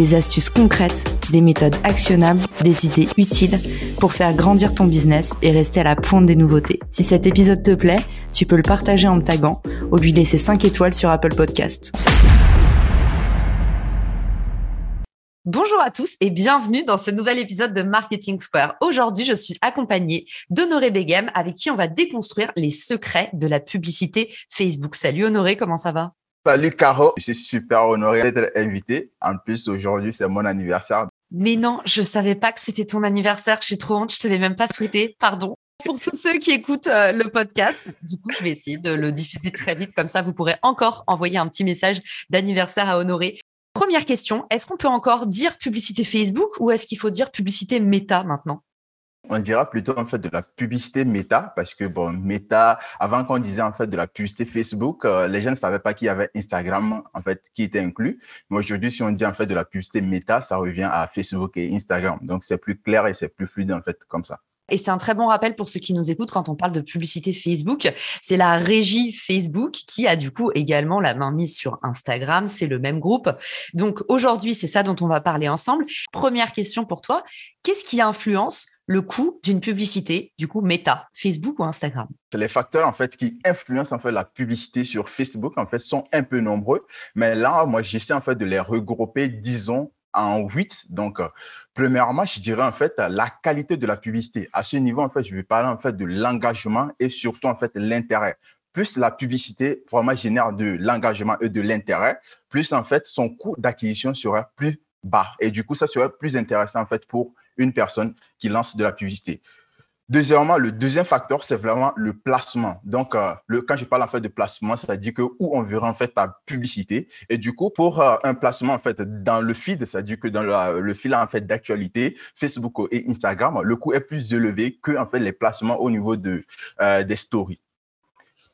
des astuces concrètes, des méthodes actionnables, des idées utiles pour faire grandir ton business et rester à la pointe des nouveautés. Si cet épisode te plaît, tu peux le partager en me taguant ou lui laisser 5 étoiles sur Apple Podcast. Bonjour à tous et bienvenue dans ce nouvel épisode de Marketing Square. Aujourd'hui, je suis accompagnée d'Honoré Begem avec qui on va déconstruire les secrets de la publicité Facebook. Salut Honoré, comment ça va? Salut Caro, je suis super honoré d'être invité. En plus, aujourd'hui, c'est mon anniversaire. Mais non, je savais pas que c'était ton anniversaire. J'ai trop honte, je te l'ai même pas souhaité. Pardon. Pour tous ceux qui écoutent euh, le podcast, du coup, je vais essayer de le diffuser très vite. Comme ça, vous pourrez encore envoyer un petit message d'anniversaire à honorer. Première question, est-ce qu'on peut encore dire publicité Facebook ou est-ce qu'il faut dire publicité méta maintenant? On dira plutôt en fait de la publicité méta parce que bon méta avant qu'on disait en fait de la publicité Facebook euh, les gens ne savaient pas qu'il y avait Instagram en fait qui était inclus mais aujourd'hui si on dit en fait de la publicité méta ça revient à Facebook et Instagram donc c'est plus clair et c'est plus fluide en fait comme ça et c'est un très bon rappel pour ceux qui nous écoutent quand on parle de publicité Facebook. C'est la régie Facebook qui a du coup également la main mise sur Instagram. C'est le même groupe. Donc aujourd'hui, c'est ça dont on va parler ensemble. Première question pour toi. Qu'est-ce qui influence le coût d'une publicité, du coup, méta, Facebook ou Instagram Les facteurs, en fait, qui influencent, en fait, la publicité sur Facebook, en fait, sont un peu nombreux. Mais là, moi, j'essaie, en fait, de les regrouper, disons, en huit. Donc, euh, premièrement, je dirais, en fait, la qualité de la publicité. À ce niveau, en fait, je vais parler, en fait, de l'engagement et surtout, en fait, l'intérêt plus la publicité vraiment génère de l'engagement et de l'intérêt, plus en fait son coût d'acquisition sera plus bas. Et du coup, ça serait plus intéressant en fait pour une personne qui lance de la publicité. Deuxièmement, le deuxième facteur, c'est vraiment le placement. Donc, euh, quand je parle de placement, ça dire que où on verra en fait ta publicité. Et du coup, pour euh, un placement en fait dans le feed, ça dire que dans le, fil en d'actualité, Facebook et Instagram, le coût est plus élevé que en fait les placements au niveau euh, des stories.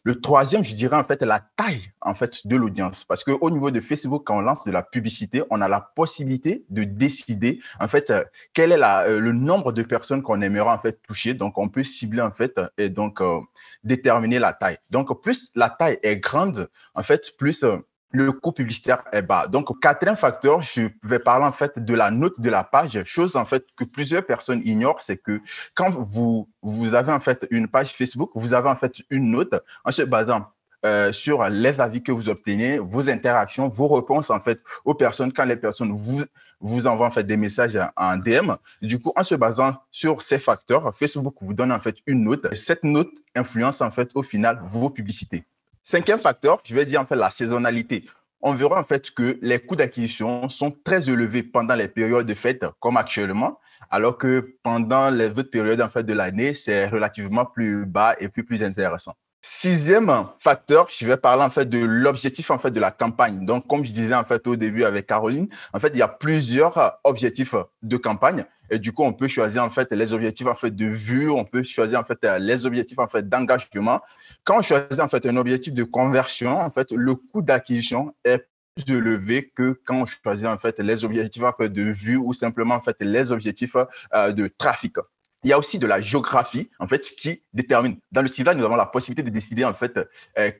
Le troisième, je dirais en fait la taille en fait de l'audience, parce que au niveau de Facebook, quand on lance de la publicité, on a la possibilité de décider en fait euh, quel est euh, le nombre de personnes qu'on aimerait en fait toucher. Donc on peut cibler en fait et donc euh, déterminer la taille. Donc plus la taille est grande, en fait plus le coût publicitaire est bas. Donc, quatrième facteur, je vais parler en fait de la note de la page. Chose en fait que plusieurs personnes ignorent, c'est que quand vous, avez en fait une page Facebook, vous avez en fait une note en se basant euh, sur les avis que vous obtenez, vos interactions, vos réponses en fait aux personnes quand les personnes vous vous envoient en fait des messages en DM. Du coup, en se basant sur ces facteurs, Facebook vous donne en fait une note. Cette note influence en fait au final vos publicités. Cinquième facteur, je vais dire en fait la saisonnalité. On verra en fait que les coûts d'acquisition sont très élevés pendant les périodes de fête comme actuellement, alors que pendant les autres périodes en fait de l'année, c'est relativement plus bas et plus plus intéressant. Sixième facteur, je vais parler en fait de l'objectif en fait de la campagne. Donc, comme je disais en fait au début avec Caroline, en fait, il y a plusieurs objectifs de campagne. Et du coup, on peut choisir en fait les objectifs en fait de vue, on peut choisir en fait les objectifs en fait d'engagement. Quand on choisit en fait un objectif de conversion, en fait, le coût d'acquisition est plus élevé que quand on choisit en fait les objectifs en fait de vue ou simplement en fait les objectifs euh, de trafic il y a aussi de la géographie en fait qui détermine. Dans le ciblage, nous avons la possibilité de décider en fait euh,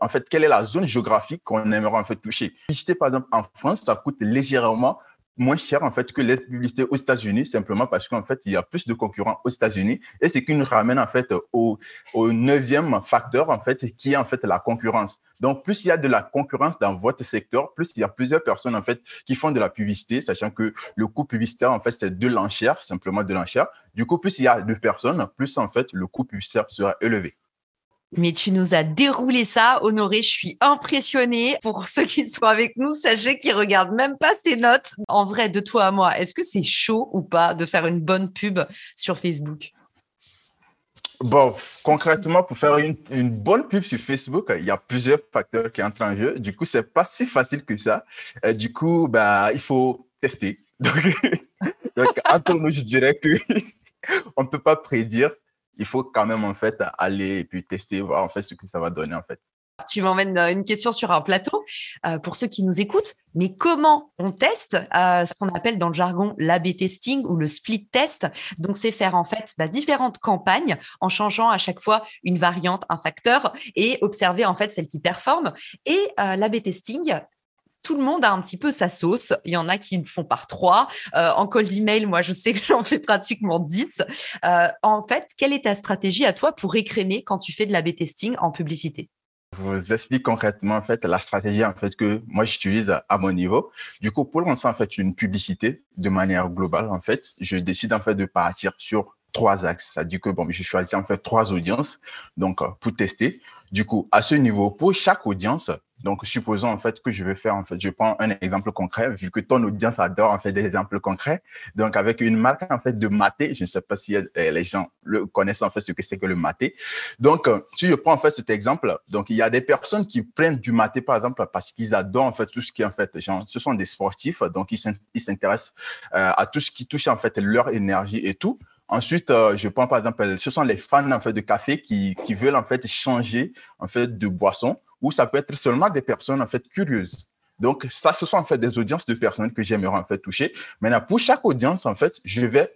en fait quelle est la zone géographique qu'on aimerait toucher. Visiter par exemple en France, ça coûte légèrement moins cher en fait que les publicités aux États-Unis simplement parce qu'en fait il y a plus de concurrents aux États-Unis et c'est qui nous ramène en fait au, au neuvième facteur en fait qui est en fait la concurrence. Donc plus il y a de la concurrence dans votre secteur, plus il y a plusieurs personnes en fait qui font de la publicité, sachant que le coût publicitaire en fait c'est de l'enchère simplement de l'enchère. Du coup plus il y a de personnes, plus en fait le coût publicitaire sera élevé. Mais tu nous as déroulé ça, Honoré. Je suis impressionnée. Pour ceux qui sont avec nous, sachez qu'ils regardent même pas ces notes. En vrai, de toi à moi, est-ce que c'est chaud ou pas de faire une bonne pub sur Facebook? Bon, concrètement, pour faire une, bonne pub sur Facebook, il y a plusieurs facteurs qui entrent en jeu. Du coup, c'est pas si facile que ça. du coup, bah, il faut tester. Donc, entre nous, je dirais que on ne peut pas prédire. Il faut quand même, en fait, aller et puis tester, voir, en fait, ce que ça va donner, en fait. Tu m'emmènes euh, une question sur un plateau euh, pour ceux qui nous écoutent. Mais comment on teste euh, ce qu'on appelle dans le jargon l'A/B testing ou le split test? Donc, c'est faire en fait bah, différentes campagnes en changeant à chaque fois une variante, un facteur et observer en fait celle qui performe. Et l'A/B testing, tout le monde a un petit peu sa sauce. Il y en a qui le font par trois. Euh, en cold email, moi, je sais que j'en fais pratiquement dix. Euh, en fait, quelle est ta stratégie à toi pour écrémer quand tu fais de l'A-B testing en publicité? Je vous explique concrètement en fait la stratégie en fait que moi j'utilise à mon niveau. Du coup, pour lancer en fait une publicité de manière globale en fait, je décide en fait de partir sur trois axes. Ça dit que bon, je choisis en fait trois audiences donc euh, pour tester. Du coup, à ce niveau, pour chaque audience, donc, supposons en fait que je vais faire, en fait, je prends un exemple concret, vu que ton audience adore en fait des exemples concrets. Donc, avec une marque en fait de maté, je ne sais pas si euh, les gens le connaissent en fait ce que c'est que le maté. Donc, euh, si je prends en fait cet exemple, donc il y a des personnes qui prennent du maté par exemple parce qu'ils adorent en fait tout ce qui en fait, genre, ce sont des sportifs, donc ils s'intéressent euh, à tout ce qui touche en fait leur énergie et tout. Ensuite, je prends par exemple, ce sont les fans en de café qui, qui veulent en fait changer en fait de boisson ou ça peut être seulement des personnes en fait curieuses. Donc, ça, ce sont en fait des audiences de personnes que j'aimerais en fait toucher. Maintenant, pour chaque audience, en fait, je vais,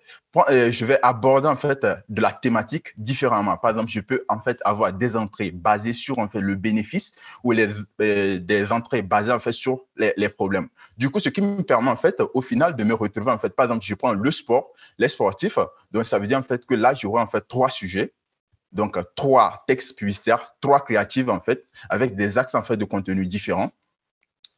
euh, je vais aborder en fait de la thématique différemment. Par exemple, je peux en fait avoir des entrées basées sur en fait le bénéfice ou euh, des entrées basées en fait sur les, les, problèmes. Du coup, ce qui me permet en fait au final de me retrouver en fait, par exemple, je prends le sport, les sportifs. Donc, ça veut dire en fait que là, j'aurai en fait trois sujets donc trois textes publicitaires, trois créatives en fait, avec des axes en fait de contenu différents.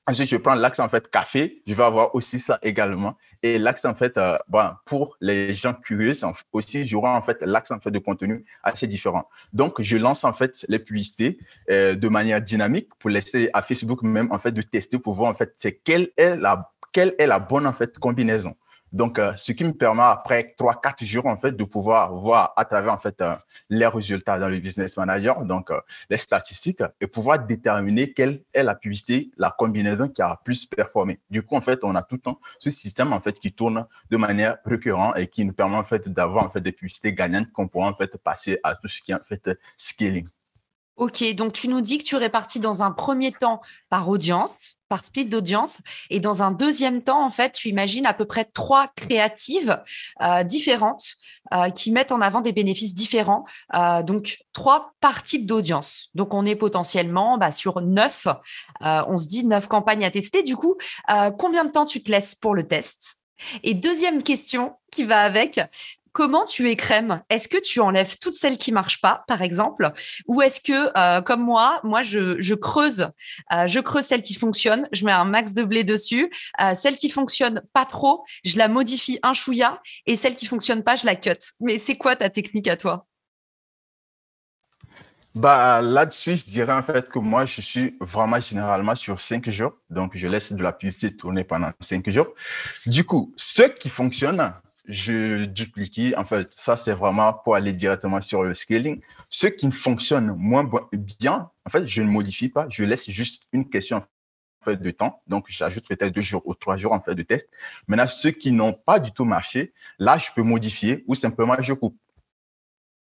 Ensuite, je prends l'axe en fait café, je vais avoir aussi ça également. Et l'axe en fait, euh, bon, pour les gens curieux aussi, j'aurai en fait l'axe en fait de contenu assez différent. Donc, je lance en fait les publicités euh, de manière dynamique pour laisser à Facebook même en fait de tester pour voir en fait c'est quelle est la quelle est la bonne en fait combinaison. Donc, euh, ce qui me permet après trois, quatre jours, en fait, de pouvoir voir à travers, en fait, euh, les résultats dans le business manager, donc euh, les statistiques, et pouvoir déterminer quelle est la publicité, la combinaison qui a plus performé. Du coup, en fait, on a tout le temps ce système, en fait, qui tourne de manière récurrente et qui nous permet, en fait, d'avoir, en fait, des publicités gagnantes qu'on pourra, en fait, passer à tout ce qui est, en fait, scaling. Ok, donc tu nous dis que tu répartis dans un premier temps par audience, par split d'audience, et dans un deuxième temps, en fait, tu imagines à peu près trois créatives euh, différentes euh, qui mettent en avant des bénéfices différents. Euh, donc trois par type d'audience. Donc on est potentiellement bah, sur neuf. on se dit neuf campagnes à tester. Du coup, combien de temps tu te laisses pour le test? Et deuxième question qui va avec, comment tu écrèmes Est-ce que tu enlèves toutes celles qui marchent pas, par exemple, ou est-ce que, euh, comme moi, moi je, creuse, euh, je creuse celles qui fonctionnent, je mets un max de blé dessus, euh, celles qui fonctionnent pas trop, je la modifie un chouïa, et celles qui fonctionnent pas, je la cut. Mais c'est quoi ta technique à toi? Bah, là-dessus, je dirais en fait que moi, je suis vraiment généralement sur cinq jours. Donc, je laisse de la publicité tourner pendant cinq jours. Du coup, ce qui fonctionne, je duplique. En fait, ça, c'est vraiment pour aller directement sur le scaling. Ce qui fonctionne moins bien, en fait, je ne modifie pas. Je laisse juste une question en fait, de temps. Donc, j'ajoute peut-être deux jours ou trois jours en fait de test. Maintenant, ceux qui n'ont pas du tout marché, là, je peux modifier ou simplement je coupe.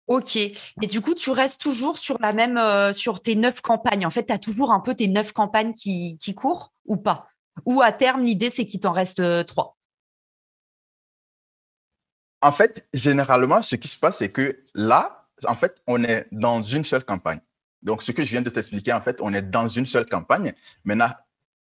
Ok. Et du coup, tu restes toujours sur la même, euh, sur tes neuf campagnes. En fait, tu as toujours un peu tes neuf campagnes qui, courent ou pas? Ou à terme, l'idée, c'est qu'il t'en reste euh, trois? En fait, généralement, ce qui se passe, c'est que là, en fait, on est dans une seule campagne. Donc, ce que je viens de t'expliquer, en fait, on est dans une seule campagne. Maintenant,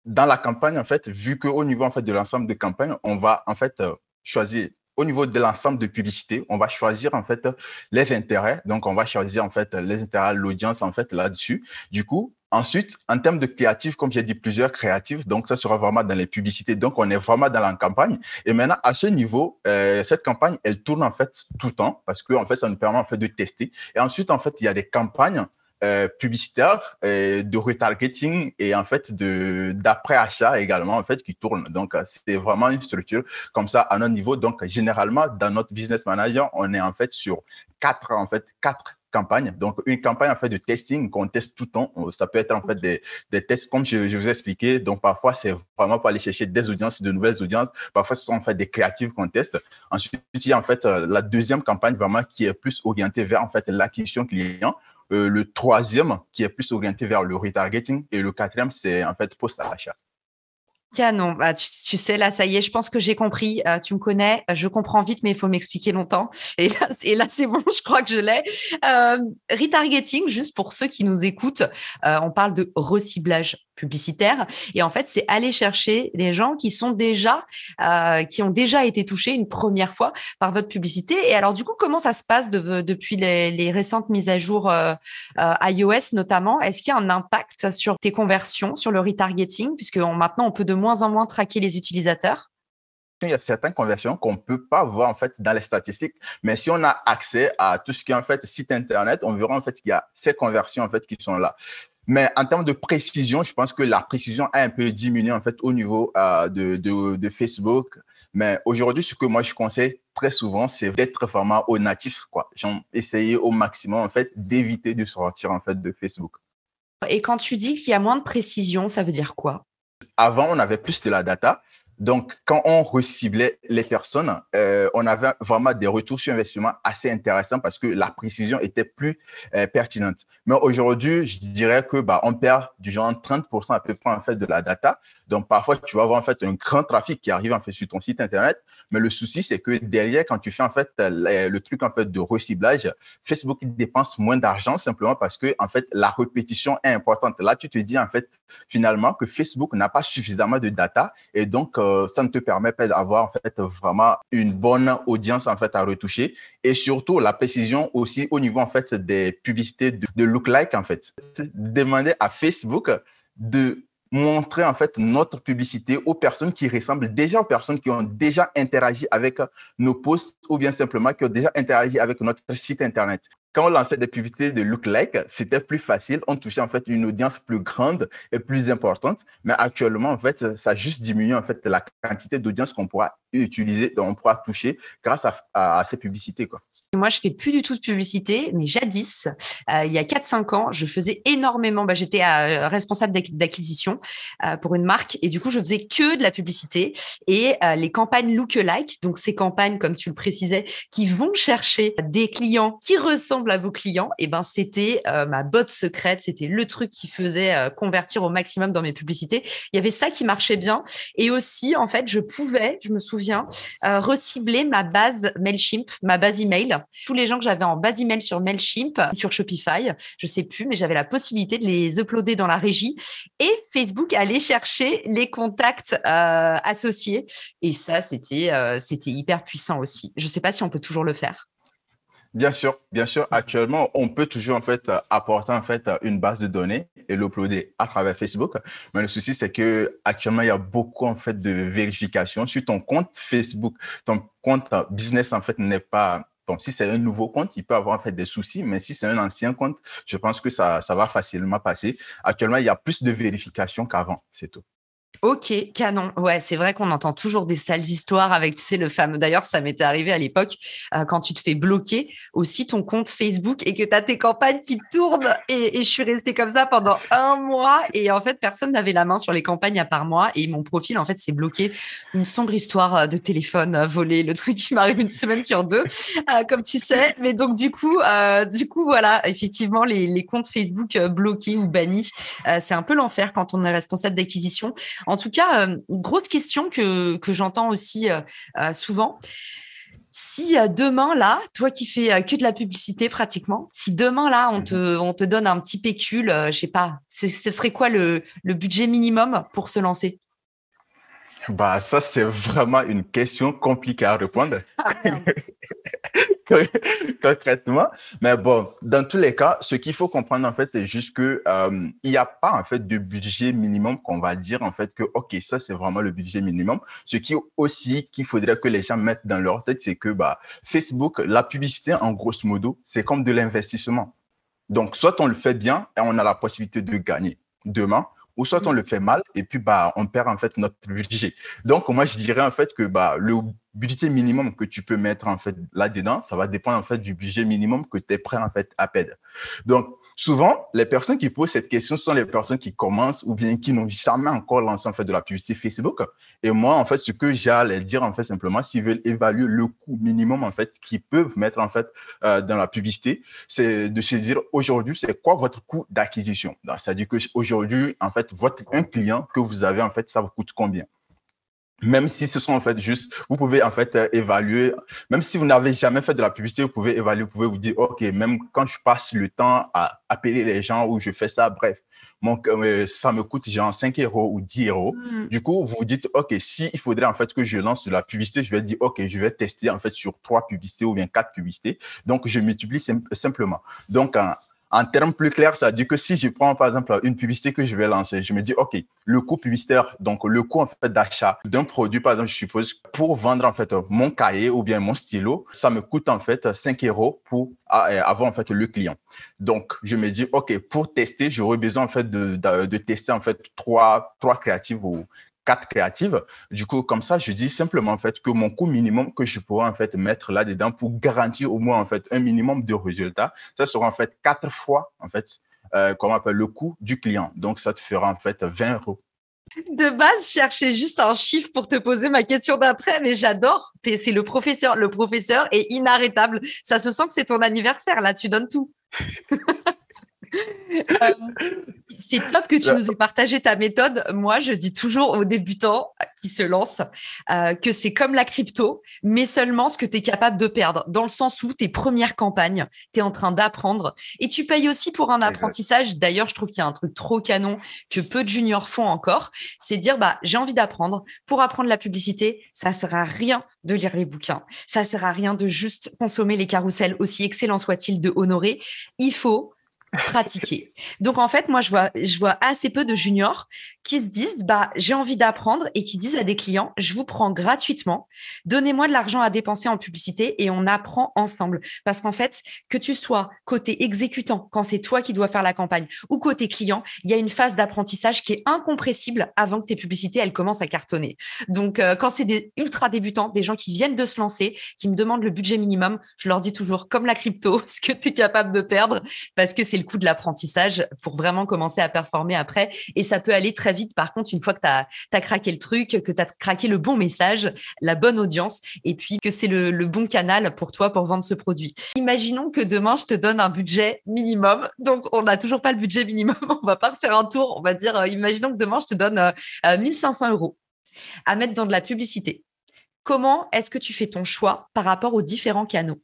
dans la campagne, en fait, vu qu'au niveau en fait, de l'ensemble de campagnes, on va en fait euh, choisir au niveau de l'ensemble de publicité, on va choisir en fait les intérêts. Donc, on va choisir en fait les intérêts, l'audience en fait là-dessus. Du coup, Ensuite, en termes de créatifs, comme j'ai dit, plusieurs créatifs, donc ça sera vraiment dans les publicités. Donc, on est vraiment dans la campagne. Et maintenant, à ce niveau, euh, cette campagne, elle tourne en fait tout le temps parce que en fait, ça nous permet en fait de tester. Et ensuite, en fait, il y a des campagnes euh, publicitaires, euh, de retargeting et en fait de d'après achat également en fait qui tournent. Donc, c'est vraiment une structure comme ça à notre niveau. Donc, généralement, dans notre business manager, on est en fait sur quatre en fait quatre campagne. Donc, une campagne en fait de testing qu'on teste tout le temps. Ça peut être en fait des, des tests comme je, je vous ai expliqué. Donc, parfois, c'est vraiment pour aller chercher des audiences, de nouvelles audiences. Parfois, ce sont en fait des créatives qu'on teste. Ensuite, il y a en fait euh, la deuxième campagne vraiment qui est plus orientée vers en fait l'acquisition client. Euh, le troisième qui est plus orienté vers le retargeting et le quatrième c'est en fait post achat. Canon. Bah, tu, sais, là, ça y est, je pense que j'ai compris. Euh, tu me connais, je comprends vite, mais il faut m'expliquer longtemps. Et là, c'est bon, je crois que je l'ai. Euh, retargeting, juste pour ceux qui nous écoutent, euh, on parle de reciblage publicitaire. Et en fait, c'est aller chercher des gens qui sont déjà, euh, qui ont déjà été touchés une première fois par votre publicité. Et alors, du coup, comment ça se passe depuis les, récentes mises à jour iOS notamment? Est-ce qu'il y a un impact sur tes conversions, sur le retargeting, puisque maintenant on peut de moins en moins traquer les utilisateurs? Il y a certaines conversions qu'on ne peut pas voir en fait dans les statistiques, mais si on a accès à tout ce qui est en fait site internet, on verra en fait qu'il y a ces conversions en fait qui sont là. Mais en termes de précision, je pense que la précision a un peu diminué en fait au niveau euh, de, de, Facebook. Mais aujourd'hui, ce que moi je conseille très souvent, c'est d'être vraiment au natif, quoi. Essayer au maximum en fait d'éviter de sortir en fait de Facebook. Et quand tu dis qu'il y a moins de précision, ça veut dire quoi? Avant, on avait plus de la data. Donc, quand on reciblait les personnes, euh, on avait vraiment des retours sur investissement assez intéressants parce que la précision était plus euh, pertinente. Mais aujourd'hui, je dirais que bah, on perd du genre 30% à peu près en fait de la data. Donc, parfois, tu vas avoir en fait un grand trafic qui arrive en fait sur ton site internet. Mais le souci, c'est que derrière, quand tu fais en fait le, truc en fait de reciblage, Facebook dépense moins d'argent simplement parce que en fait la répétition est importante. Là, tu te dis en fait finalement que Facebook n'a pas suffisamment de data et donc euh, ça ne te permet pas d'avoir en fait vraiment une bonne audience en fait à retoucher et surtout la précision aussi au niveau en fait des publicités de, de lookalike en fait. Demander à Facebook de montrer en fait notre publicité aux personnes qui ressemblent déjà aux personnes qui ont déjà interagi avec nos posts ou bien simplement qui ont déjà interagi avec notre site internet. Quand on lançait des publicités de lookalike, c'était plus facile. On touchait en fait une audience plus grande et plus importante. Mais actuellement, en fait, ça juste diminué en fait la quantité d'audience qu'on pourra utiliser, on pourra toucher grâce à, à ces publicités. Quoi. Moi, je fais plus du tout de publicité, mais jadis, euh, il y a 4-5 ans, je faisais énormément. Bah, J'étais euh, responsable d'acquisition euh, pour une marque et du coup, je faisais que de la publicité et les campagnes lookalike, donc ces campagnes, comme tu le précisais, qui vont chercher des clients qui ressemblent à vos clients. Et ben, c'était ma botte secrète, c'était le truc qui faisait convertir au maximum dans mes publicités. Il y avait ça qui marchait bien et aussi, en fait, je pouvais, je me souviens, recibler ma base Mailchimp, ma base email tous les gens que j'avais en base email sur Mailchimp, sur Shopify, je sais plus, mais j'avais la possibilité de les uploader dans la régie et Facebook allait chercher les contacts euh, associés. Et ça, c'était euh, c'était hyper puissant aussi. Je sais pas si on peut toujours le faire. Bien sûr, bien sûr. Actuellement, on peut toujours en fait apporter en fait une base de données et l'uploader à travers Facebook. Mais le souci, c'est que actuellement, il y a beaucoup en fait de vérification sur ton compte Facebook. Ton compte business en fait n'est pas Bon, si c'est un nouveau compte, il peut avoir en fait des soucis, mais si c'est un ancien compte, je pense que ça, ça va facilement passer. Actuellement, il y a plus de vérification qu'avant, c'est tout. Ok, canon. Ouais, c'est vrai qu'on entend toujours des sales histoires avec, tu sais, le fameux. D'ailleurs, ça m'était arrivé à l'époque euh, quand tu te fais bloquer aussi ton compte Facebook et que tu as tes campagnes qui tournent. Et, je suis restée comme ça pendant un mois. Et en fait, personne n'avait la main sur les campagnes à part moi. Et mon profil, en fait, s'est bloqué. Une sombre histoire euh, de téléphone euh, volé, le truc qui m'arrive une semaine sur deux, comme tu sais. Mais donc, du coup, du coup, voilà, effectivement, les, les comptes Facebook bloqués ou bannis, c'est un peu l'enfer quand on est responsable d'acquisition. En tout cas, euh, grosse question que, j'entends aussi euh, euh, souvent. Si demain, là, toi qui fais que de la publicité pratiquement, si demain, là, on te, on te donne un petit pécule, je sais pas, ce serait quoi le, le budget minimum pour se lancer? Bah, ça, c'est vraiment une question compliquée à répondre. Ah, concrètement. Mais bon, dans tous les cas, ce qu'il faut comprendre, en fait, c'est juste que euh, il n'y a pas, en fait, de budget minimum qu'on va dire, en fait, que, OK, ça, c'est vraiment le budget minimum. Ce qui aussi qu'il faudrait que les gens mettent dans leur tête, c'est que, bah, Facebook, la publicité, en grosso modo, c'est comme de l'investissement. Donc, soit on le fait bien et on a la possibilité de gagner demain, ou soit on le fait mal et puis bah on perd en fait notre budget. Donc moi je dirais en fait que bah le budget minimum que tu peux mettre en fait là-dedans, ça va dépendre en fait du budget minimum que tu es prêt en fait à perdre. Donc souvent les personnes qui posent cette question sont les personnes qui commencent ou bien qui n'ont jamais encore lancé en fait de la publicité Facebook. Et moi en fait ce que leur dire en fait simplement s'ils veulent évaluer le coût minimum en fait qu'ils peuvent mettre en fait euh, dans la publicité, c'est de se dire aujourd'hui c'est quoi votre coût d'acquisition. C'est-à-dire que aujourd'hui en fait votre un client que vous avez en fait ça vous coûte combien même si ce sont en fait juste, vous pouvez en fait euh, évaluer, même si vous n'avez jamais fait de la publicité, vous pouvez évaluer, vous pouvez vous dire, OK, même quand je passe le temps à appeler les gens ou je fais ça, bref, mon, euh, ça me coûte genre 5 euros ou 10 euros. Mm. Du coup, vous vous dites, OK, si il faudrait en fait que je lance de la publicité, je vais dire, OK, je vais tester en fait sur trois publicités ou bien quatre publicités. Donc, je multiplie simplement. Donc, en termes plus clairs, ça dit que si je prends par exemple une publicité que je vais lancer, je me dis, OK, le coût publicitaire, donc le coût en fait d'achat d'un produit, par exemple, je suppose, pour vendre en fait mon cahier ou bien mon stylo, ça me coûte en fait 5 euros pour avoir en fait le client. Donc, je me dis, OK, pour tester, j'aurais besoin en fait de, de, tester en fait trois, trois créatives ou quatre créatives. Du coup, comme ça, je dis simplement en fait que mon coût minimum que je pourrais en fait mettre là-dedans pour garantir au moins en fait un minimum de résultats, ça sera en fait quatre fois en fait euh, on appelle le coût du client. Donc, ça te fera en fait 20 euros. De base, je cherchais juste un chiffre pour te poser ma question d'après, mais j'adore. C'est le professeur. Le professeur est inarrêtable. Ça se sent que c'est ton anniversaire. Là, tu donnes tout. Euh, c'est top que tu nous aies partagé ta méthode. Moi, je dis toujours aux débutants qui se lancent euh, que c'est comme la crypto, mais seulement ce que tu es capable de perdre, dans le sens où tes premières campagnes, tu es en train d'apprendre et tu payes aussi pour un apprentissage. D'ailleurs, je trouve qu'il y a un truc trop canon que peu de juniors font encore, c'est dire bah j'ai envie d'apprendre. Pour apprendre la publicité, ça sert à rien de lire les bouquins, ça sert à rien de juste consommer les carousels, aussi excellents soient-ils, de honorer. Il faut pratiquer. Donc en fait, moi je vois je vois assez peu de juniors qui se disent bah j'ai envie d'apprendre et qui disent à des clients je vous prends gratuitement, donnez-moi de l'argent à dépenser en publicité et on apprend ensemble parce qu'en fait que tu sois côté exécutant quand c'est toi qui dois faire la campagne ou côté client, il y a une phase d'apprentissage qui est incompressible avant que tes publicités elles commencent à cartonner. Donc euh, quand c'est des ultra débutants, des gens qui viennent de se lancer, qui me demandent le budget minimum, je leur dis toujours comme la crypto, ce que tu es capable de perdre parce que c'est le coût de l'apprentissage pour vraiment commencer à performer après. Et ça peut aller très vite, par contre, une fois que tu as, craqué le truc, que tu as craqué le bon message, la bonne audience, et puis que c'est le, bon canal pour toi pour vendre ce produit. Imaginons que demain, je te donne un budget minimum. Donc, on n'a toujours pas le budget minimum. On va pas faire un tour. On va dire, euh, imaginons que demain, je te donne 1500 euh, euros à mettre dans de la publicité. Comment est-ce que tu fais ton choix par rapport aux différents canaux?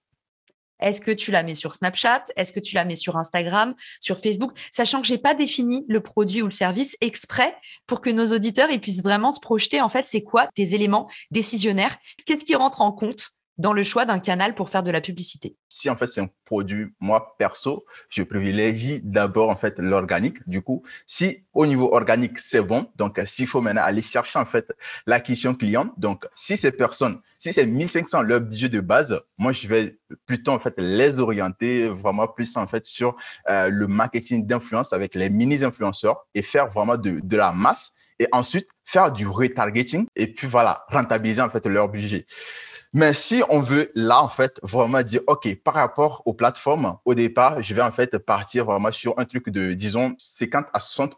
Est-ce que tu la mets sur Snapchat? Est-ce que tu la mets sur Instagram, sur Facebook? Sachant que j'ai pas défini le produit ou le service exprès pour que nos auditeurs ils puissent vraiment se projeter. En fait, c'est quoi tes éléments décisionnaires? Qu'est-ce qui rentre en compte dans le choix d'un canal pour faire de la publicité Si en fait c'est un produit, moi perso, je privilégie d'abord en fait l'organique. Du coup, si au niveau organique c'est bon, donc s'il faut maintenant aller chercher en fait l'acquisition client, donc si ces personnes, si c'est 1500 leur budget de base, moi je vais plutôt en fait les orienter vraiment plus en fait sur euh, le marketing d'influence avec les mini influenceurs et faire vraiment de la masse et ensuite faire du retargeting et puis voilà rentabiliser en fait leur budget. Mais si on veut là, en fait, vraiment dire, OK, par rapport aux plateformes, au départ, je vais en fait partir vraiment sur un truc de, disons, 50 à 60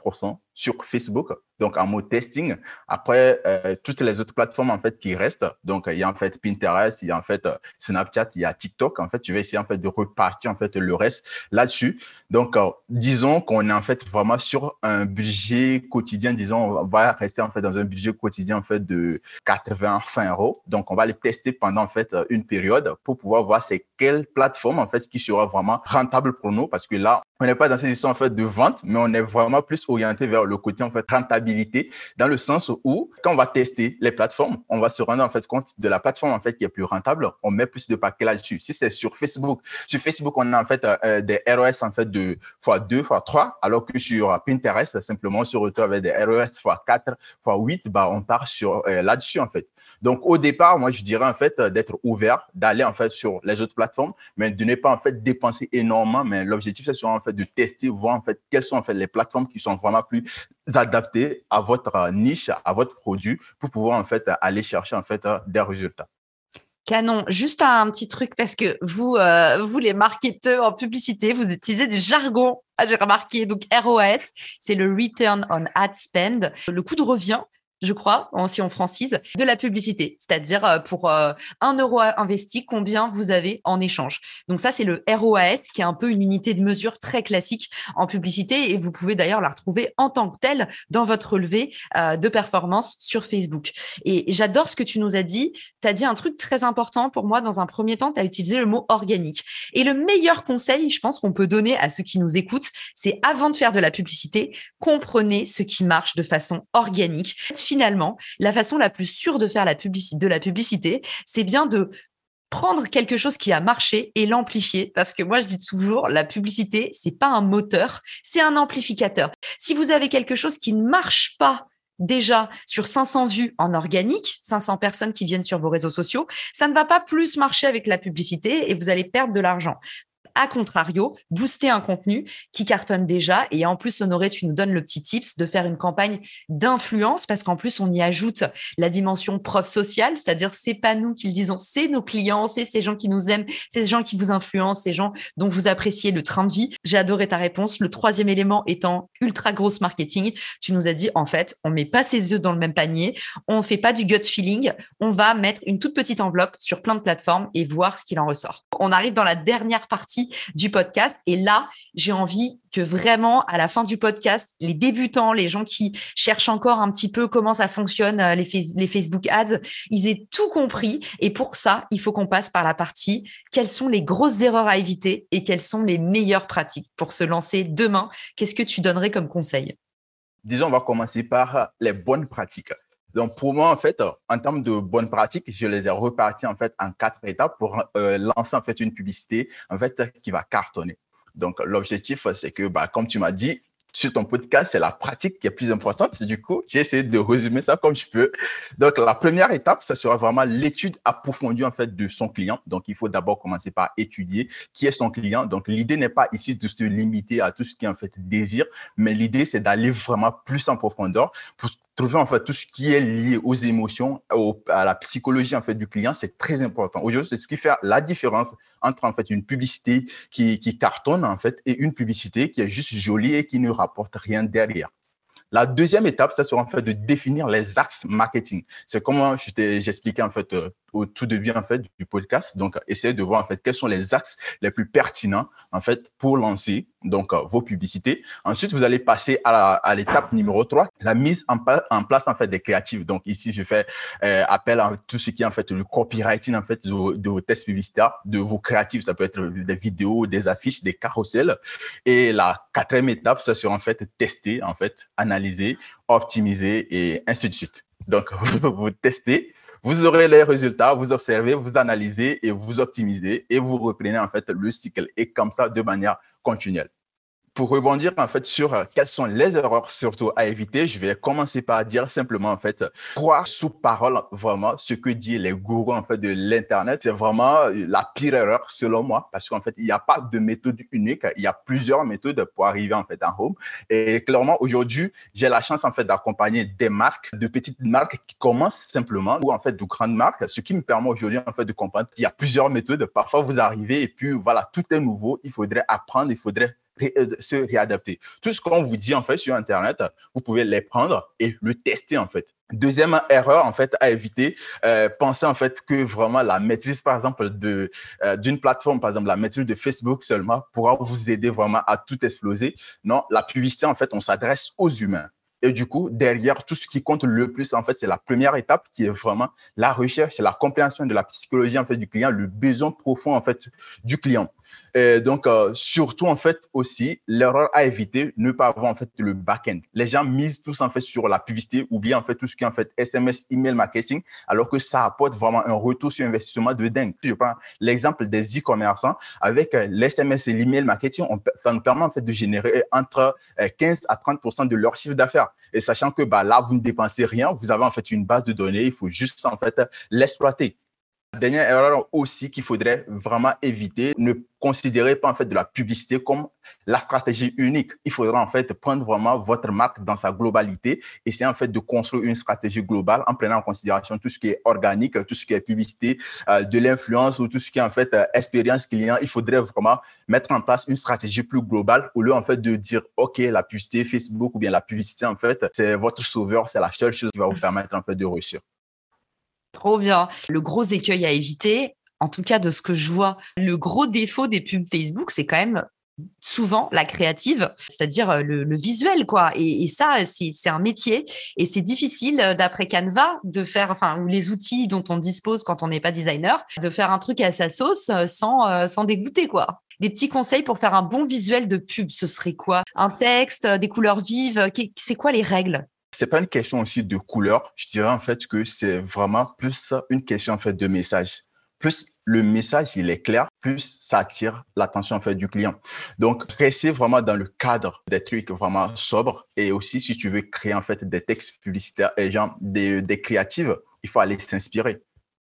sur Facebook, donc en mode testing. Après, euh, toutes les autres plateformes en fait qui restent, donc il y a en fait Pinterest, il y a en fait Snapchat, il y a TikTok. En fait, tu vas essayer en fait de repartir en fait le reste là-dessus. Donc, euh, disons qu'on est en fait vraiment sur un budget quotidien. Disons, on va rester en fait dans un budget quotidien en fait de 85 euros. Donc, on va les tester pendant en fait une période pour pouvoir voir c'est quelle plateforme en fait qui sera vraiment rentable pour nous parce que là, on n'est pas dans cette histoire en fait de vente, mais on est vraiment plus orienté vers le côté en fait rentabilité, dans le sens où quand on va tester les plateformes, on va se rendre en fait compte de la plateforme en fait qui est plus rentable. On met plus de paquets là-dessus. Si c'est sur Facebook, sur Facebook on a en fait euh, des ROS en fait de fois 2, fois 3, alors que sur Pinterest simplement on se retrouve avec des ROS fois 4, fois 8, bah on part sur euh, là-dessus en fait. Donc, au départ, moi, je dirais en fait d'être ouvert, d'aller en fait sur les autres plateformes, mais de ne pas en fait dépenser énormément. Mais l'objectif, c'est en fait de tester, voir en fait quelles sont en fait les plateformes qui sont vraiment plus adaptées à votre niche, à votre produit, pour pouvoir en fait aller chercher en fait des résultats. Canon. Juste un petit truc parce que vous, euh, vous les marketeurs en publicité, vous utilisez du jargon. Ah, j'ai remarqué. Donc ROAS, c'est le Return on Ad Spend, le coût de revient je crois, si on francise, de la publicité. C'est-à-dire euh, pour euh, un euro investi, combien vous avez en échange. Donc ça, c'est le ROAS, qui est un peu une unité de mesure très classique en publicité. Et vous pouvez d'ailleurs la retrouver en tant que telle dans votre relevé euh, de performance sur Facebook. Et j'adore ce que tu nous as dit. Tu as dit un truc très important pour moi. Dans un premier temps, tu as utilisé le mot organique. Et le meilleur conseil, je pense qu'on peut donner à ceux qui nous écoutent, c'est avant de faire de la publicité, comprenez ce qui marche de façon organique finalement, la façon la plus sûre de faire de la publicité, c'est bien de prendre quelque chose qui a marché et l'amplifier parce que moi je dis toujours la publicité c'est pas un moteur c'est un amplificateur si vous avez quelque chose qui ne marche pas déjà sur 500 vues en organique, 500 personnes qui viennent sur vos réseaux sociaux, ça ne va pas plus marcher avec la publicité et vous allez perdre de l'argent. A contrario, booster un contenu qui cartonne déjà. Et en plus, Honoré, tu nous donnes le petit tips de faire une campagne d'influence parce qu'en plus, on y ajoute la dimension preuve sociale, c'est-à-dire c'est pas nous qui le disons, c'est nos clients, c'est ces gens qui nous aiment, c'est ces gens qui vous influencent, ces gens dont vous appréciez le train de vie. J'ai adoré ta réponse. Le troisième élément étant ultra grosse marketing. Tu nous as dit, en fait, on met pas ses œufs dans le même panier, on fait pas du gut feeling, on va mettre une toute petite enveloppe sur plein de plateformes et voir ce qu'il en ressort. On arrive dans la dernière partie du podcast. Et là, j'ai envie que vraiment, à la fin du podcast, les débutants, les gens qui cherchent encore un petit peu comment ça fonctionne, euh, les, les Facebook ads, ils aient tout compris. Et pour ça, il faut qu'on passe par la partie quelles sont les grosses erreurs à éviter et quelles sont les meilleures pratiques pour se lancer demain? Qu'est-ce que tu donnerais comme conseil? Disons, on va commencer par les bonnes pratiques. Donc, pour moi, en fait, en termes de bonnes pratiques, je les ai repartis en fait en quatre étapes pour euh, lancer en fait une publicité en fait qui va cartonner. Donc, l'objectif, c'est que, bah, comme tu m'as dit, sur ton podcast, c'est la pratique qui est plus importante. Du coup, j'ai essayé de résumer ça comme je peux. Donc, la première étape, ça sera vraiment l'étude approfondie en fait de son client. Donc, il faut d'abord commencer par étudier qui est son client. Donc, l'idée n'est pas ici de se limiter à tout ce qui est en fait désir, mais l'idée c'est d'aller vraiment plus en profondeur pour trouver en fait tout ce qui est lié aux émotions, à la psychologie en fait du client, c'est très important. Aujourd'hui, c'est ce qui fait la différence entre en fait une publicité qui, qui cartonne en fait et une publicité qui est juste jolie et qui ne rapporte rien derrière. La deuxième étape, ça sera en fait de définir les axes marketing. C'est comment j'expliquais en fait euh, au tout début en fait du podcast. Donc, essayez de voir en fait quels sont les axes les plus pertinents en fait pour lancer donc euh, vos publicités. Ensuite, vous allez passer à l'étape numéro 3, la mise en, place en fait des créatives. Donc ici, je fais euh, appel à tout ce qui est en fait le copywriting en fait de, vos tests publicitaires, de vos créatives. Ça peut être des vidéos, des affiches, des carousels. Et la quatrième étape, ça sera en fait tester, en fait analyser optimiser et ainsi de suite. Donc, vous testez, vous aurez les résultats, vous observez, vous analysez et vous optimisez et vous reprenez en fait le cycle. Et comme ça de manière continuelle pour rebondir en fait sur euh, quelles sont les erreurs surtout à éviter, je vais commencer par dire simplement en fait croire sous parole vraiment ce que disent les gourous en fait de l'internet. C'est vraiment euh, la pire erreur selon moi parce qu'en fait il n'y a pas de méthode unique, il y a plusieurs méthodes pour arriver en fait en home. Et clairement aujourd'hui j'ai la chance en fait d'accompagner des marques, de petites marques qui commencent simplement ou en fait de grandes marques, ce qui me permet aujourd'hui en fait de comprendre qu'il y a plusieurs méthodes. Parfois vous arrivez et puis voilà tout est nouveau, il faudrait apprendre, il faudrait euh, se réadapter. Tout ce qu'on vous dit en fait sur Internet, vous pouvez les prendre et le tester en fait. Deuxième erreur en fait à éviter, euh, pensez en fait que vraiment la maîtrise par exemple euh, d'une plateforme, par exemple la maîtrise de Facebook seulement pourra vous aider vraiment à tout exploser. Non, la publicité en fait on s'adresse aux humains. Et du coup, derrière, tout ce qui compte le plus, en fait, c'est la première étape qui est vraiment la recherche, la compréhension de la psychologie, en fait, du client, le besoin profond, en fait, du client. Donc, euh, surtout, en fait, aussi, l'erreur à éviter, ne pas avoir, en fait, le back-end. Les gens misent tous, en fait, sur la publicité, oublient, en fait, tout ce qui est, en fait, SMS, email marketing, alors que ça apporte vraiment un retour sur investissement de dingue. Je prends l'exemple des e-commerçants. Avec euh, l'SMS et l'email marketing, ça nous permet, en fait, de générer entre 15 euh, à 30% de leur chiffre d'affaires. Et sachant que bah, là, vous ne dépensez rien, vous avez en fait une base de données, il faut juste en fait l'exploiter. Dernière erreur aussi qu'il faudrait vraiment éviter, ne considérez pas en fait de la publicité comme la stratégie unique. Il faudra en fait prendre vraiment votre marque dans sa globalité, essayer en fait de construire une stratégie globale en prenant en considération tout ce qui est organique, tout ce qui est publicité, euh, de l'influence ou tout ce qui est en fait euh, expérience client. Il faudrait vraiment mettre en place une stratégie plus globale au lieu en fait de dire ok la publicité Facebook ou bien la publicité en fait c'est votre sauveur, c'est la seule chose qui va vous permettre en fait de réussir. Trop bien. Le gros écueil à éviter, en tout cas de ce que je vois, le gros défaut des pubs Facebook, c'est quand même souvent la créative, c'est-à-dire euh, le, visuel, quoi. Et, ça, c'est un métier et c'est difficile euh, d'après Canva de faire, enfin, ou les outils dont on dispose quand on n'est pas designer, de faire un truc à sa sauce euh, sans, sans dégoûter, quoi. Des petits conseils pour faire un bon visuel de pub, ce serait quoi? Un texte, des couleurs vives, c'est quoi les règles? C'est pas une question aussi de couleur. Je dirais en fait que c'est vraiment plus une question en fait de message. Plus le message il est clair, plus ça attire l'attention en fait du client. Donc rester vraiment dans le cadre des trucs vraiment sobres et aussi si tu veux créer en fait des textes publicitaires et genre des, des créatives, il faut aller s'inspirer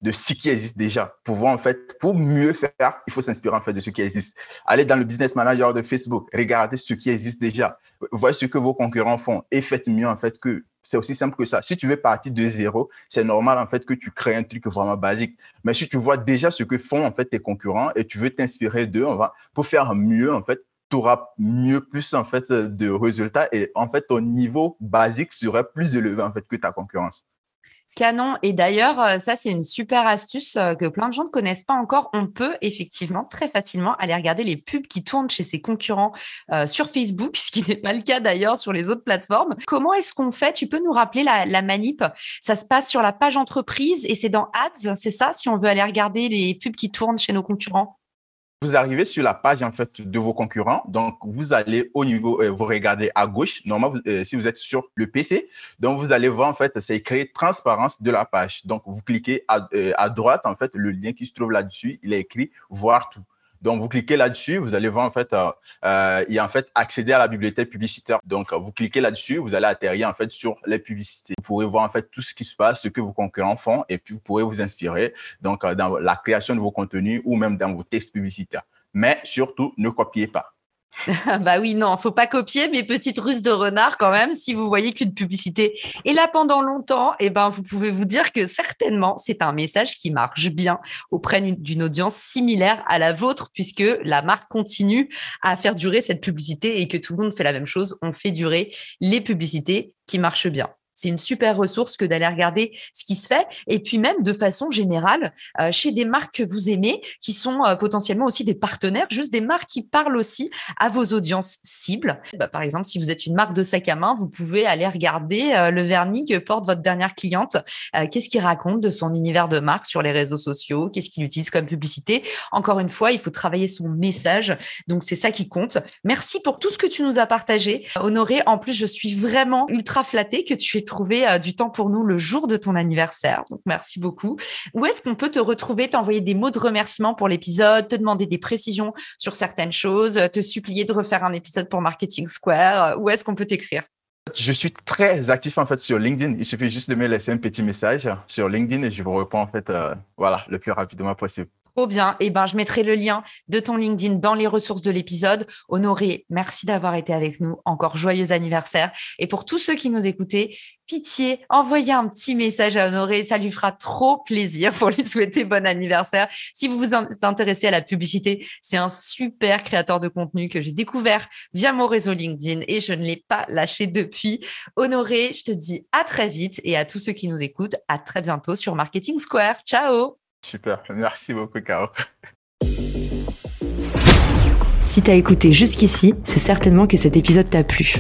de ce qui existe déjà. Pour en fait, pour mieux faire, il faut s'inspirer en fait de ce qui existe. Allez dans le business manager de Facebook, regardez ce qui existe déjà, voyez ce que vos concurrents font et faites mieux en fait que. C'est aussi simple que ça. Si tu veux partir de zéro, c'est normal en fait que tu crées un truc vraiment basique. Mais si tu vois déjà ce que font en fait tes concurrents et tu veux t'inspirer d'eux, on va pour faire mieux en fait, tu auras mieux plus en fait de résultats et en fait ton niveau basique serait plus élevé en fait que ta concurrence. Canon. Et d'ailleurs, euh, ça, c'est une super astuce euh, que plein de gens ne connaissent pas encore. On peut effectivement très facilement aller regarder les pubs qui tournent chez ses concurrents euh, sur Facebook, ce qui n'est pas le cas d'ailleurs sur les autres plateformes. Comment est-ce qu'on fait? Tu peux nous rappeler la, la, manip? Ça se passe sur la page entreprise et c'est dans Ads, c'est ça, si on veut aller regarder les pubs qui tournent chez nos concurrents? Vous arrivez sur la page en fait de vos concurrents. Donc, vous allez au niveau, euh, vous regardez à gauche. Normalement, euh, si vous êtes sur le PC, donc vous allez voir en fait, c'est écrit transparence de la page. Donc, vous cliquez à, euh, à droite en fait, le lien qui se trouve là-dessus, il est écrit voir tout. Donc, vous cliquez là-dessus, vous allez voir en fait, euh, euh, il y a en fait accéder à la bibliothèque publicitaire. Donc, vous cliquez là-dessus, vous allez atterrir en fait sur les publicités. Vous pourrez voir en fait tout ce qui se passe, ce que vos concurrents font, et puis vous pourrez vous inspirer donc euh, dans la création de vos contenus ou même dans vos textes publicitaires. Mais surtout, ne copiez pas. bah oui, non, faut pas copier, mais petite ruse de renard quand même. Si vous voyez qu'une publicité est là pendant longtemps, eh ben vous pouvez vous dire que certainement c'est un message qui marche bien auprès d'une audience similaire à la vôtre, puisque la marque continue à faire durer cette publicité et que tout le monde fait la même chose. On fait durer les publicités qui marchent bien c'est une super ressource que d'aller regarder ce qui se fait. Et puis même de façon générale, euh, chez des marques que vous aimez, qui sont euh, potentiellement aussi des partenaires, juste des marques qui parlent aussi à vos audiences cibles. Bah, par exemple, si vous êtes une marque de sac à main, vous pouvez aller regarder euh, le vernis que porte votre dernière cliente. Qu'est-ce qu'il raconte de son univers de marque sur les réseaux sociaux? Qu'est-ce qu'il utilise comme publicité? Encore une fois, il faut travailler son message. Donc c'est ça qui compte. Merci pour tout ce que tu nous as partagé, Honoré. En plus, je suis vraiment ultra flattée que tu aies trouvé euh, du temps pour nous le jour de ton anniversaire. Donc, merci beaucoup. Où est-ce qu'on peut te retrouver, t'envoyer des mots de remerciement pour l'épisode, te demander des précisions sur certaines choses, te supplier de refaire un épisode pour Marketing Square? Où est-ce qu'on peut t'écrire? Je suis très actif en fait sur LinkedIn. Il suffit juste de me laisser un petit message sur LinkedIn et je vous réponds en fait euh, voilà le plus rapidement possible. Trop bien. Eh ben, je mettrai le lien de ton LinkedIn dans les ressources de l'épisode. Honoré, merci d'avoir été avec nous. Encore joyeux anniversaire. Et pour tous ceux qui nous écoutaient, pitié, envoyez un petit message à Honoré. Ça lui fera trop plaisir pour lui souhaiter bon anniversaire. Si vous vous intéressez à la publicité, c'est un super créateur de contenu que j'ai découvert via mon réseau LinkedIn et je ne l'ai pas lâché depuis. Honoré, je te dis à très vite et à tous ceux qui nous écoutent, à très bientôt sur Marketing Square. Ciao! Super, merci beaucoup, Caro. Si t'as écouté jusqu'ici, c'est certainement que cet épisode t'a plu.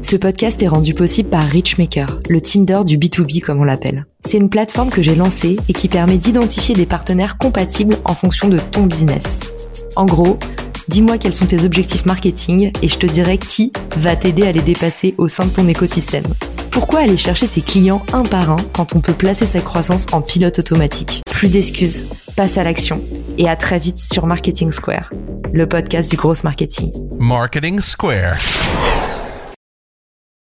Ce podcast est rendu possible par Richmaker, le Tinder du B2B comme on l'appelle. C'est une plateforme que j'ai lancée et qui permet d'identifier des partenaires compatibles en fonction de ton business. En gros, Dis-moi quels sont tes objectifs marketing et je te dirai qui va t'aider à les dépasser au sein de ton écosystème. Pourquoi aller chercher ses clients un par un quand on peut placer sa croissance en pilote automatique? Plus d'excuses, passe à l'action et à très vite sur Marketing Square, le podcast du gros marketing. Marketing Square.